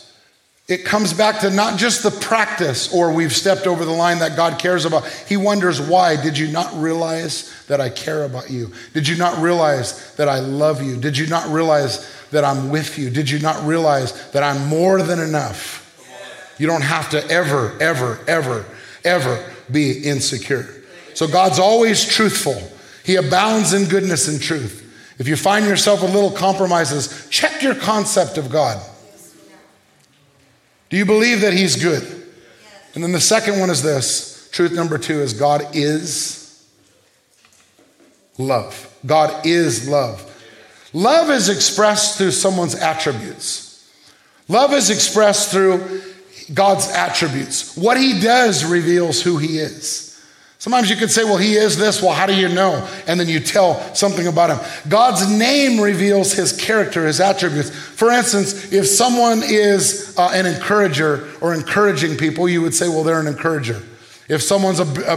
B: it comes back to not just the practice or we've stepped over the line that God cares about. He wonders why. Did you not realize that I care about you? Did you not realize that I love you? Did you not realize that I'm with you? Did you not realize that I'm more than enough? You don't have to ever, ever, ever, ever be insecure. So God's always truthful. He abounds in goodness and truth. If you find yourself with little compromises, check your concept of God. Do you believe that He's good? And then the second one is this truth number two is God is love. God is love. Love is expressed through someone's attributes. Love is expressed through God's attributes. What He does reveals who He is. Sometimes you could say, well, he is this. Well, how do you know? And then you tell something about him. God's name reveals his character, his attributes. For instance, if someone is uh, an encourager or encouraging people, you would say, well, they're an encourager. If someone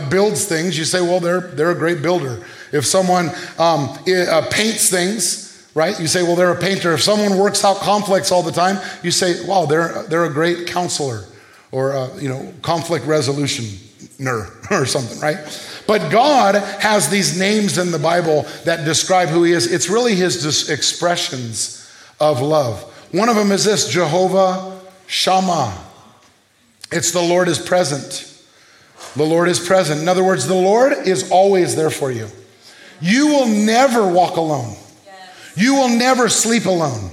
B: builds things, you say, well, they're, they're a great builder. If someone um, uh, paints things, right, you say, well, they're a painter. If someone works out conflicts all the time, you say, wow, they're, they're a great counselor or, uh, you know, conflict resolution (laughs) or something, right? But God has these names in the Bible that describe who He is. It's really His expressions of love. One of them is this Jehovah Shammah. It's the Lord is present. The Lord is present. In other words, the Lord is always there for you. You will never walk alone. You will never sleep alone.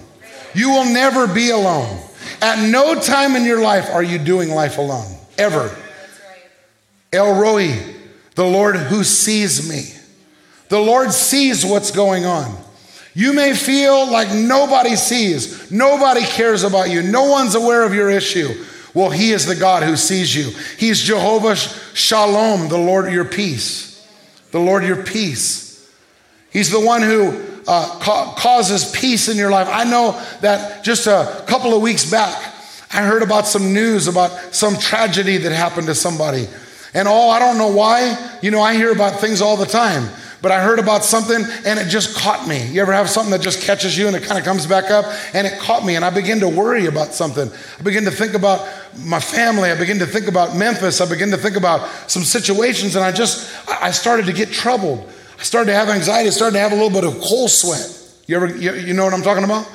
B: You will never be alone. At no time in your life are you doing life alone, ever. El Roi, the Lord who sees me. The Lord sees what's going on. You may feel like nobody sees, nobody cares about you, no one's aware of your issue. Well, He is the God who sees you. He's Jehovah Shalom, the Lord your peace. The Lord your peace. He's the one who uh, ca- causes peace in your life. I know that just a couple of weeks back, I heard about some news about some tragedy that happened to somebody. And oh, I don't know why. You know, I hear about things all the time, but I heard about something and it just caught me. You ever have something that just catches you and it kind of comes back up and it caught me and I begin to worry about something. I begin to think about my family. I begin to think about Memphis. I begin to think about some situations and I just, I started to get troubled. I started to have anxiety. I started to have a little bit of cold sweat. You ever, you, you know what I'm talking about?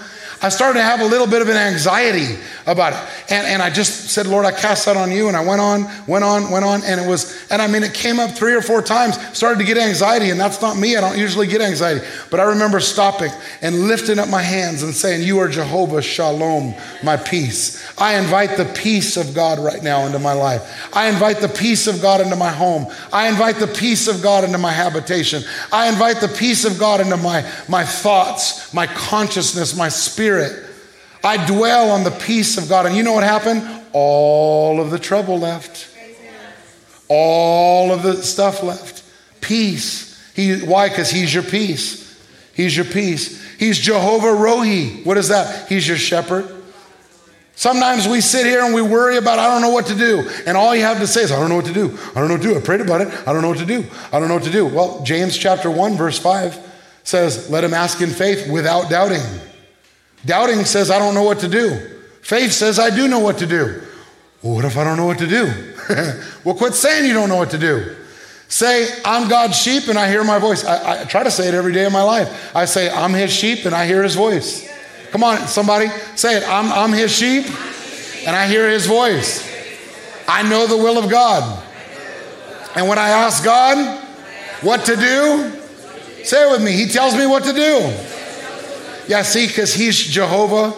B: I started to have a little bit of an anxiety about it. And, and I just said, Lord, I cast that on you. And I went on, went on, went on. And it was, and I mean, it came up three or four times, started to get anxiety. And that's not me. I don't usually get anxiety. But I remember stopping and lifting up my hands and saying, You are Jehovah Shalom, my peace. I invite the peace of God right now into my life. I invite the peace of God into my home. I invite the peace of God into my habitation. I invite the peace of God into my, my thoughts, my consciousness, my spirit Spirit. I dwell on the peace of God. And you know what happened? All of the trouble left. All of the stuff left. Peace. He, why? Because He's your peace. He's your peace. He's Jehovah Rohi. What is that? He's your shepherd. Sometimes we sit here and we worry about, I don't know what to do. And all you have to say is, I don't know what to do. I don't know what to do. I prayed about it. I don't know what to do. I don't know what to do. Well, James chapter 1, verse 5 says, Let him ask in faith without doubting. Doubting says, I don't know what to do. Faith says, I do know what to do. Well, what if I don't know what to do? (laughs) well, quit saying you don't know what to do. Say, I'm God's sheep and I hear my voice. I, I, try to say it every day of my life. I say, I'm his sheep and I hear his voice. Come on, somebody, say it. I'm, I'm his sheep and I hear his voice. I know the will of God. And when I ask God what to do, say it with me. He tells me what to do. Yeah, see, because he's Jehovah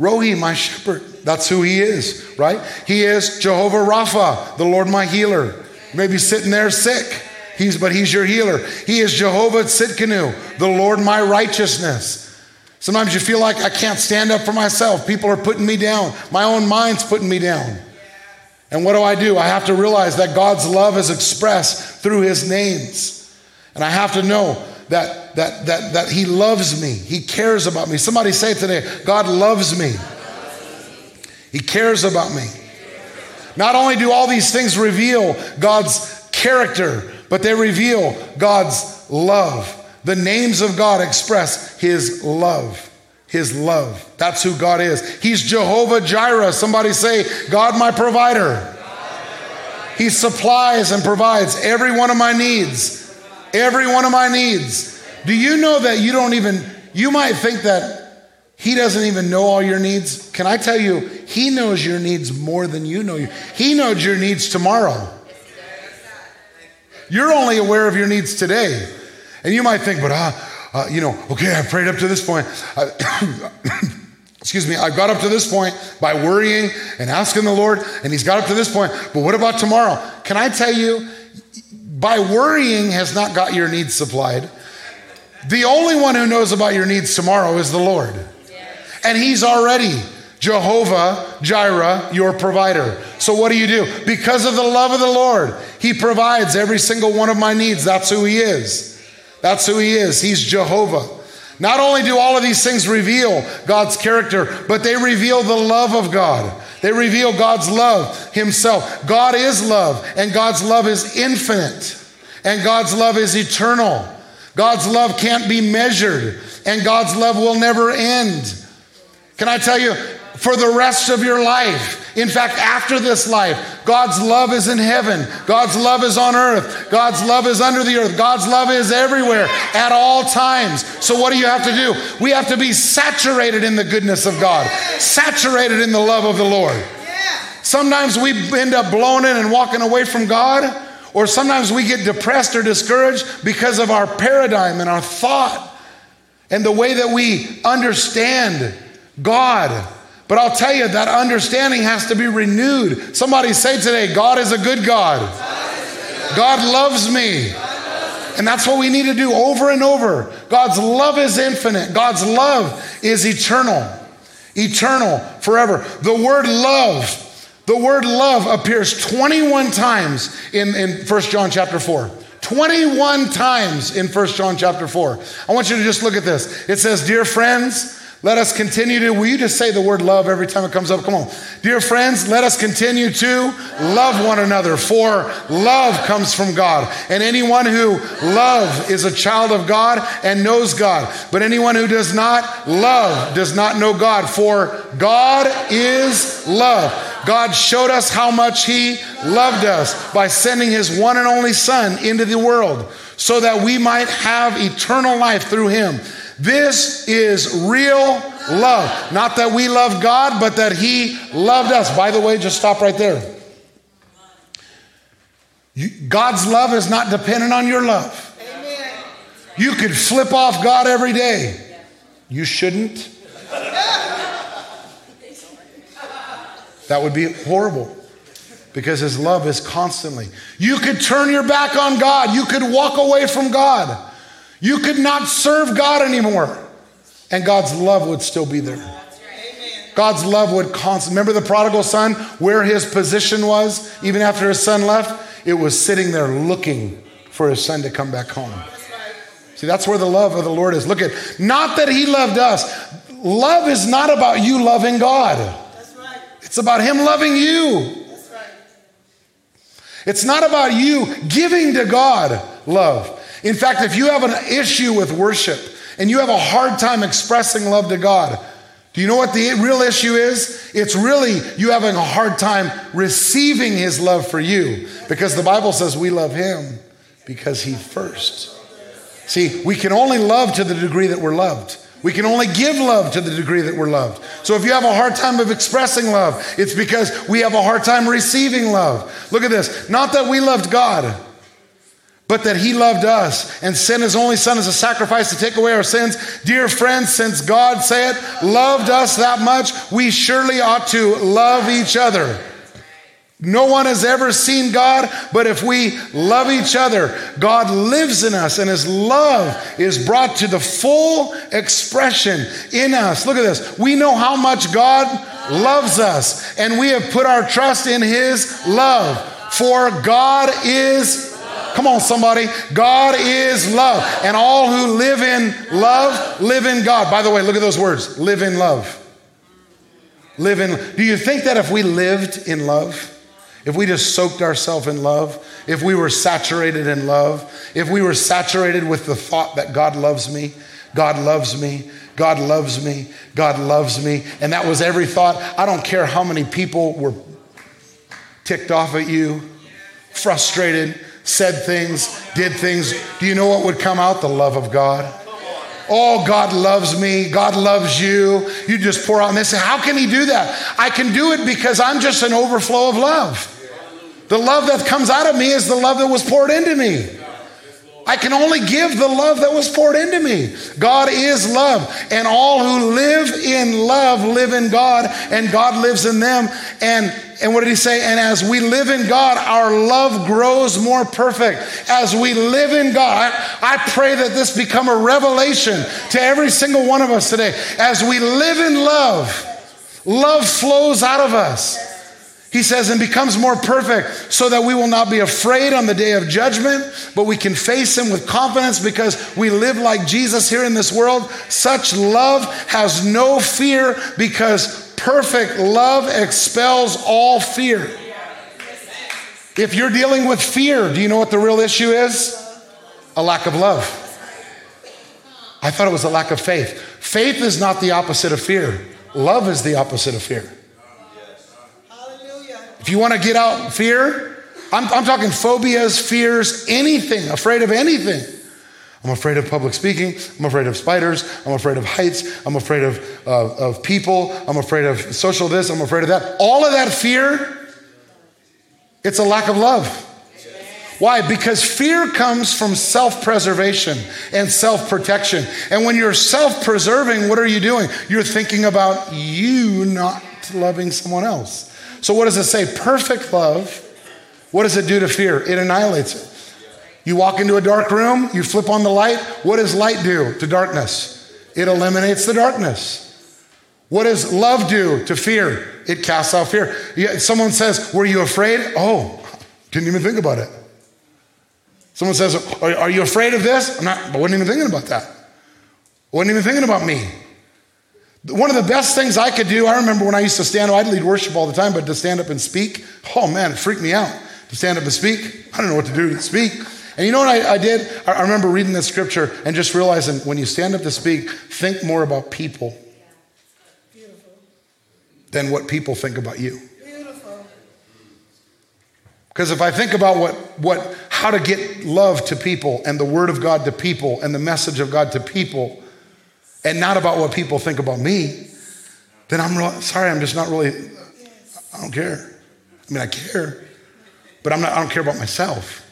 B: Rohi, my shepherd. That's who he is, right? He is Jehovah Rapha, the Lord my healer. Maybe sitting there sick. He's, but he's your healer. He is Jehovah Tsidkenu, the Lord my righteousness. Sometimes you feel like I can't stand up for myself. People are putting me down. My own mind's putting me down. And what do I do? I have to realize that God's love is expressed through his names. And I have to know that, that, that, that He loves me. He cares about me. Somebody say today God loves me. He cares about me. Not only do all these things reveal God's character, but they reveal God's love. The names of God express His love. His love. That's who God is. He's Jehovah Jireh. Somebody say, God my provider. He supplies and provides every one of my needs. Every one of my needs. Do you know that you don't even, you might think that He doesn't even know all your needs? Can I tell you, He knows your needs more than you know you. He knows your needs tomorrow. You're only aware of your needs today. And you might think, but uh, uh, you know, okay, I prayed up to this point. (coughs) excuse me, I've got up to this point by worrying and asking the Lord, and He's got up to this point. But what about tomorrow? Can I tell you, by worrying has not got your needs supplied. The only one who knows about your needs tomorrow is the Lord. And He's already Jehovah Jireh, your provider. So what do you do? Because of the love of the Lord, He provides every single one of my needs. That's who He is. That's who He is. He's Jehovah. Not only do all of these things reveal God's character, but they reveal the love of God. They reveal God's love Himself. God is love, and God's love is infinite, and God's love is eternal. God's love can't be measured, and God's love will never end. Can I tell you, for the rest of your life, in fact, after this life, God's love is in heaven. God's love is on earth. God's love is under the earth. God's love is everywhere at all times. So, what do you have to do? We have to be saturated in the goodness of God, saturated in the love of the Lord. Sometimes we end up blowing in and walking away from God, or sometimes we get depressed or discouraged because of our paradigm and our thought and the way that we understand God. But I'll tell you, that understanding has to be renewed. Somebody say today, God is a good God. God loves me. And that's what we need to do over and over. God's love is infinite, God's love is eternal, eternal, forever. The word love. The word love appears 21 times in, in 1 John chapter 4. 21 times in 1 John chapter 4. I want you to just look at this. It says, Dear friends, let us continue to, will you just say the word love every time it comes up? Come on. Dear friends, let us continue to love one another, for love comes from God. And anyone who love is a child of God and knows God. But anyone who does not love does not know God, for God is love. God showed us how much He loved us by sending His one and only Son into the world so that we might have eternal life through Him. This is real love. Not that we love God, but that He loved us. By the way, just stop right there. You, God's love is not dependent on your love. You could flip off God every day. You shouldn't. That would be horrible because His love is constantly. You could turn your back on God, you could walk away from God. You could not serve God anymore, and God's love would still be there. God's love would constantly. Remember the prodigal son, where his position was, even after his son left? It was sitting there looking for his son to come back home. See, that's where the love of the Lord is. Look at, not that he loved us. Love is not about you loving God. It's about him loving you. It's not about you giving to God love. In fact, if you have an issue with worship and you have a hard time expressing love to God, do you know what the real issue is? It's really you having a hard time receiving His love for you because the Bible says we love Him because He first. See, we can only love to the degree that we're loved. We can only give love to the degree that we're loved. So if you have a hard time of expressing love, it's because we have a hard time receiving love. Look at this. Not that we loved God, but that he loved us and sent his only son as a sacrifice to take away our sins. Dear friends, since God said, loved us that much, we surely ought to love each other. No one has ever seen God, but if we love each other, God lives in us and his love is brought to the full expression in us. Look at this. We know how much God loves us and we have put our trust in his love. For God is Come on, somebody. God is love. And all who live in love live in God. By the way, look at those words live in love. Live in. Do you think that if we lived in love, if we just soaked ourselves in love, if we were saturated in love, if we were saturated with the thought that God loves me, God loves me, God loves me, God loves me, and that was every thought, I don't care how many people were ticked off at you, frustrated, said things, did things. Do you know what would come out? The love of God. Oh, God loves me. God loves you. You just pour out. And they say, How can He do that? I can do it because I'm just an overflow of love. The love that comes out of me is the love that was poured into me. I can only give the love that was poured into me. God is love, and all who live in love live in God, and God lives in them. And and what did he say? And as we live in God, our love grows more perfect. As we live in God, I, pray that this become a revelation to every single one of us today. As we live in love, love flows out of us. He says, and becomes more perfect so that we will not be afraid on the day of judgment, but we can face him with confidence because we live like Jesus here in this world. Such love has no fear because perfect love expels all fear. If you're dealing with fear, do you know what the real issue is? A lack of love. I thought it was a lack of faith. Faith is not the opposite of fear, love is the opposite of fear. If you want to get out fear, I'm, I'm talking phobias, fears, anything, afraid of anything. I'm afraid of public speaking. I'm afraid of spiders. I'm afraid of heights. I'm afraid of, uh, of people. I'm afraid of social this. I'm afraid of that. All of that fear, it's a lack of love. Why? Because fear comes from self preservation and self protection. And when you're self preserving, what are you doing? You're thinking about you not loving someone else. So, what does it say? Perfect love. What does it do to fear? It annihilates it. You walk into a dark room, you flip on the light. What does light do to darkness? It eliminates the darkness. What does love do to fear? It casts out fear. Someone says, Were you afraid? Oh, didn't even think about it. Someone says, Are, you afraid of this? I'm not, I wasn't even thinking about that. Wasn't even thinking about me. One of the best things I could do, I remember when I used to stand I'd lead worship all the time, but to stand up and speak, oh man, it freaked me out. To stand up and speak, I don't know what to do to speak. And you know what I, I did? I, remember reading this scripture and just realizing when you stand up to speak, think more about people than what people think about you. Because if I think about what, what, how to get love to people and the word of God to people and the message of God to people, and not about what people think about me, then I'm sorry, I'm just not really, I don't care. I mean, I care, but I'm not, I don't care about myself.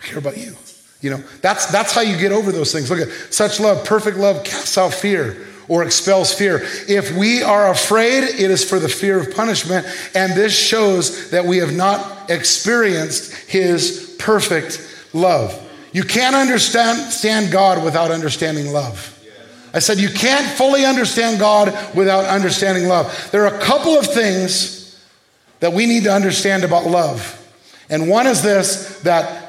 B: I care about you. You know, that's, that's how you get over those things. Look at such love, perfect love casts out fear or expels fear. If we are afraid, it is for the fear of punishment. And this shows that we have not experienced his perfect love. You can't understand God without understanding love. I said, you can't fully understand God without understanding love. There are a couple of things that we need to understand about love. And one is this that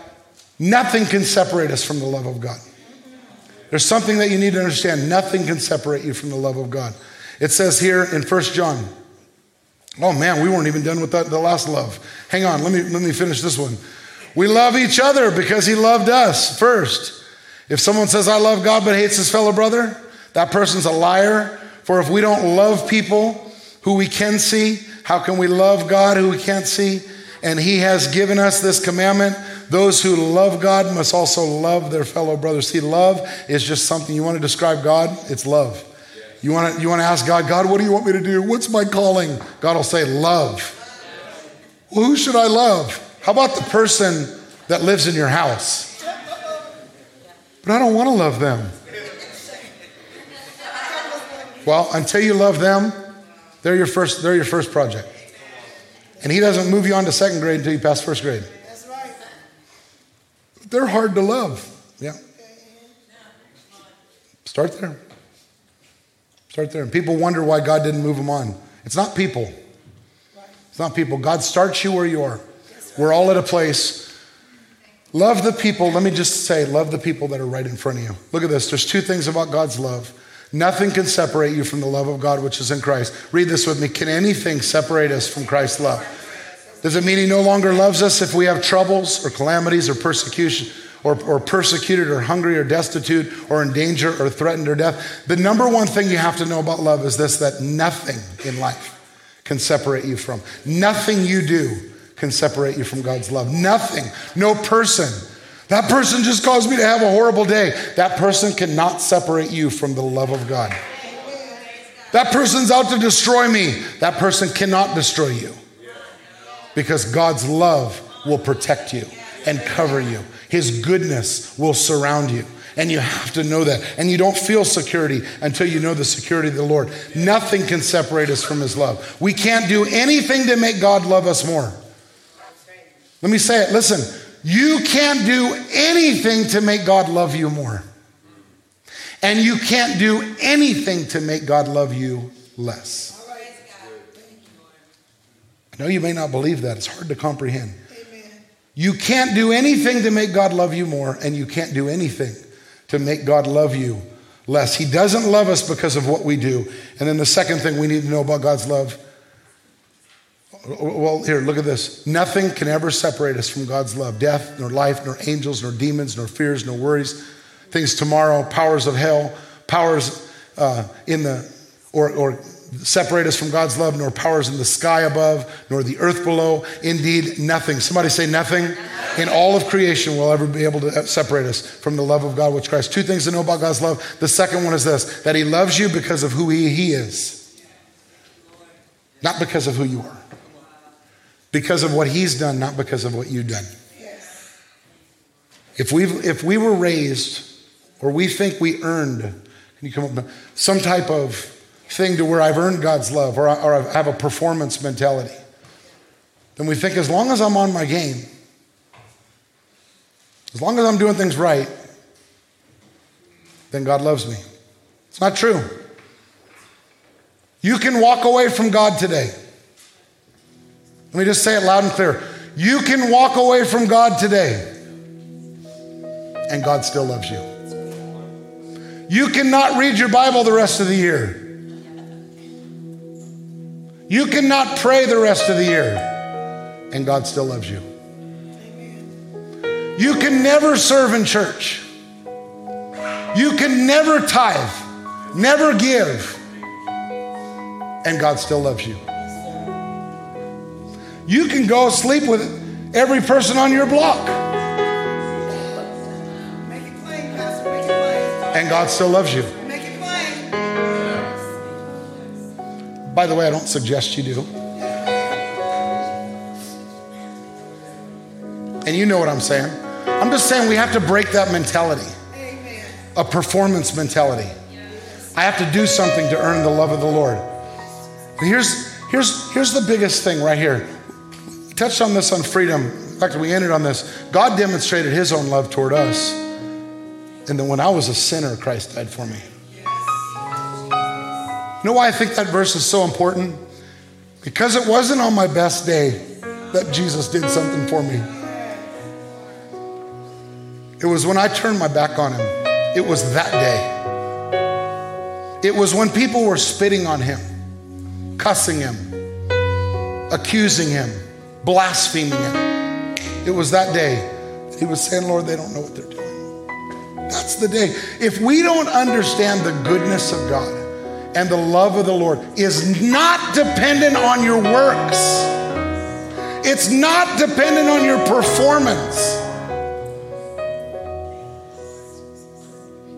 B: nothing can separate us from the love of God. There's something that you need to understand. Nothing can separate you from the love of God. It says here in First John, oh man, we weren't even done with that, the last love. Hang on, let me, let me finish this one. We love each other because he loved us first. If someone says, I love God but hates his fellow brother, that person's a liar. For if we don't love people who we can see, how can we love God who we can't see? And He has given us this commandment those who love God must also love their fellow brothers. See, love is just something you want to describe God, it's love. You want to, you want to ask God, God, what do you want me to do? What's my calling? God will say, love. Well, who should I love? How about the person that lives in your house? But I don't want to love them. Well, until you love them, they're your first, they're your first project. And he doesn't move you on to second grade until you pass first grade. They're hard to love. Yeah. Start there. Start there. And people wonder why God didn't move them on. It's not people. It's not people. God starts you where you are. We're all at a place Love the people, let me just say, love the people that are right in front of you. Look at this. There's two things about God's love. Nothing can separate you from the love of God which is in Christ. Read this with me. Can anything separate us from Christ's love? Does it mean he no longer loves us if we have troubles or calamities or persecution? Or, or, persecuted or hungry or destitute or in danger or threatened or death. The number one thing you have to know about love is this that nothing in life can separate you from. Nothing you do can separate you from God's love. Nothing, no person. That person just caused me to have a horrible day. That person cannot separate you from the love of God. That person's out to destroy me. That person cannot destroy you because God's love will protect you and cover you. His goodness will surround you. And you have to know that. And you don't feel security until you know the security of the Lord. Nothing can separate us from His love. We can't do anything to make God love us more. Let me say it. Listen, you can't do anything to make God love you more. And you can't do anything to make God love you less. I know you may not believe that. It's hard to comprehend. You can't do anything to make God love you more, and you can't do anything to make God love you less. He doesn't love us because of what we do. And then the second thing we need to know about God's love well, here, look at this. Nothing can ever separate us from God's love death, nor life, nor angels, nor demons, nor fears, nor worries, things tomorrow, powers of hell, powers uh, in the, or, or separate us from God's love, nor powers in the sky above, nor the earth below. Indeed, nothing. Somebody say nothing in all of creation will ever be able to separate us from the love of God, which Christ. Two things to know about God's love. The second one is this that He loves you because of who He, he is, not because of who you are. Because of what He's done, not because of what you've done. If, we if we were raised, or we think we earned, can you come up with some type of thing to where I've earned God's love or I, or I have a performance mentality. Then we think as long as I'm on my game, as long as I'm doing things right, then God loves me. It's not true. You can walk away from God today. Let me just say it loud and clear. You can walk away from God today, and God still loves you. You cannot read your Bible the rest of the year. You cannot pray the rest of the year, and God still loves you. You can never serve in church. You can never tithe, never give, and God still loves you. You can go sleep with every person on your block. And God still loves you. By the way, I don't suggest you do. And you know what I'm saying. I'm just saying we have to break that mentality a performance mentality. I have to do something to earn the love of the Lord. But here's, here's, here's the biggest thing right here. We touched on this on freedom. In fact, we ended on this. God demonstrated his own love toward us. And then when I was a sinner, Christ died for me. Know why I think that verse is so important? Because it wasn't on my best day that Jesus did something for me. It was when I turned my back on him. It was that day. It was when people were spitting on him, cussing him, accusing him, blaspheming him. It was that day he was saying, Lord, they don't know what they're doing. That's the day. If we don't understand the goodness of God, and the love of the Lord is not dependent on your works. It's not dependent on your performance.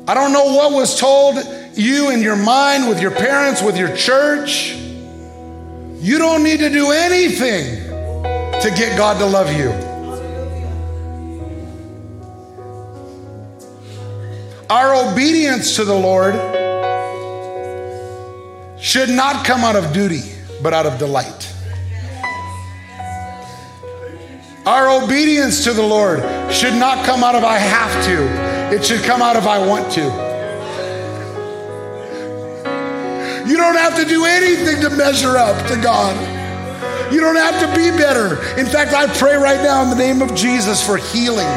B: I don't know what was told you in your mind, with your parents, with your church. You don't need to do anything to get God to love you. Our obedience to the Lord should not come out of duty, but out of delight. Our obedience to the Lord should not come out of I have to, it should come out of I want to. You don't have to do anything to measure up to God. You don't have to be better. In fact, I pray right now in the name of Jesus for healing.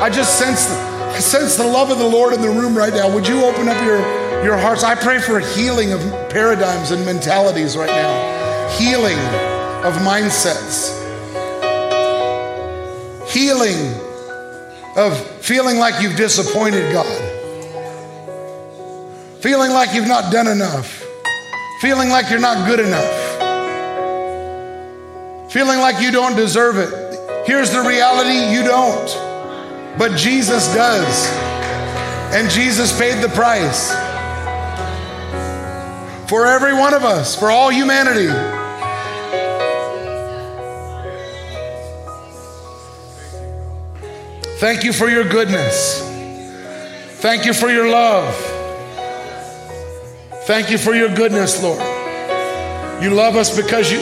B: I just sense, I sense the love of the Lord in the room right now. Would you open up your, your hearts? I pray for healing of paradigms and mentalities right now, healing of mindsets, healing of feeling like you've disappointed God, feeling like you've not done enough, feeling like you're not good enough feeling like you don't deserve it. Here's the reality you don't, but Jesus does. And Jesus paid the price for every one of us, for all humanity. Thank you for your goodness. Thank you for your love. Thank you for your goodness, Lord. You love us because you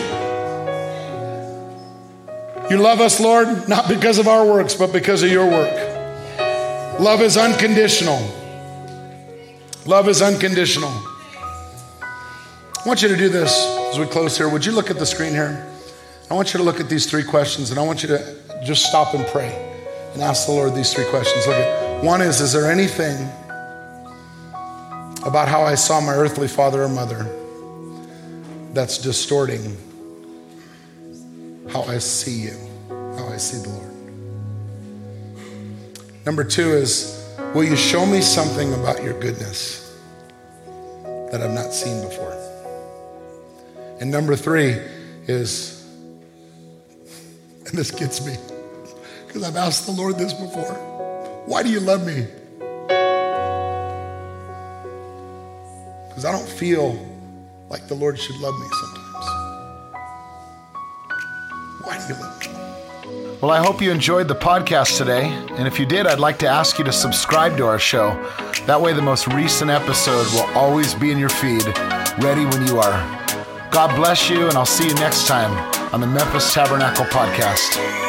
B: you love us, Lord, not because of our works, but because of your work. Love is unconditional. Love is unconditional. I want you to do this as we close here. Would you look at the screen here? I want you to look at these three questions and I want you to just stop and pray and ask the Lord these three questions. Look at one is Is there anything about how I saw my earthly father or mother that's distorting how I see you, how I see the Lord. Number two is, will you show me something about your goodness that I've not seen before? And number three is, and this gets me, because I've asked the Lord this before why do you love me? Because I don't feel like the Lord should love me sometimes. Why do you love me?
A: Well, I hope you enjoyed the podcast today. And if you did, I'd like to ask you to subscribe to our show. That way, the most recent episode will always be in your feed, ready when you are. God bless you, and I'll see you next time on the Memphis Tabernacle Podcast.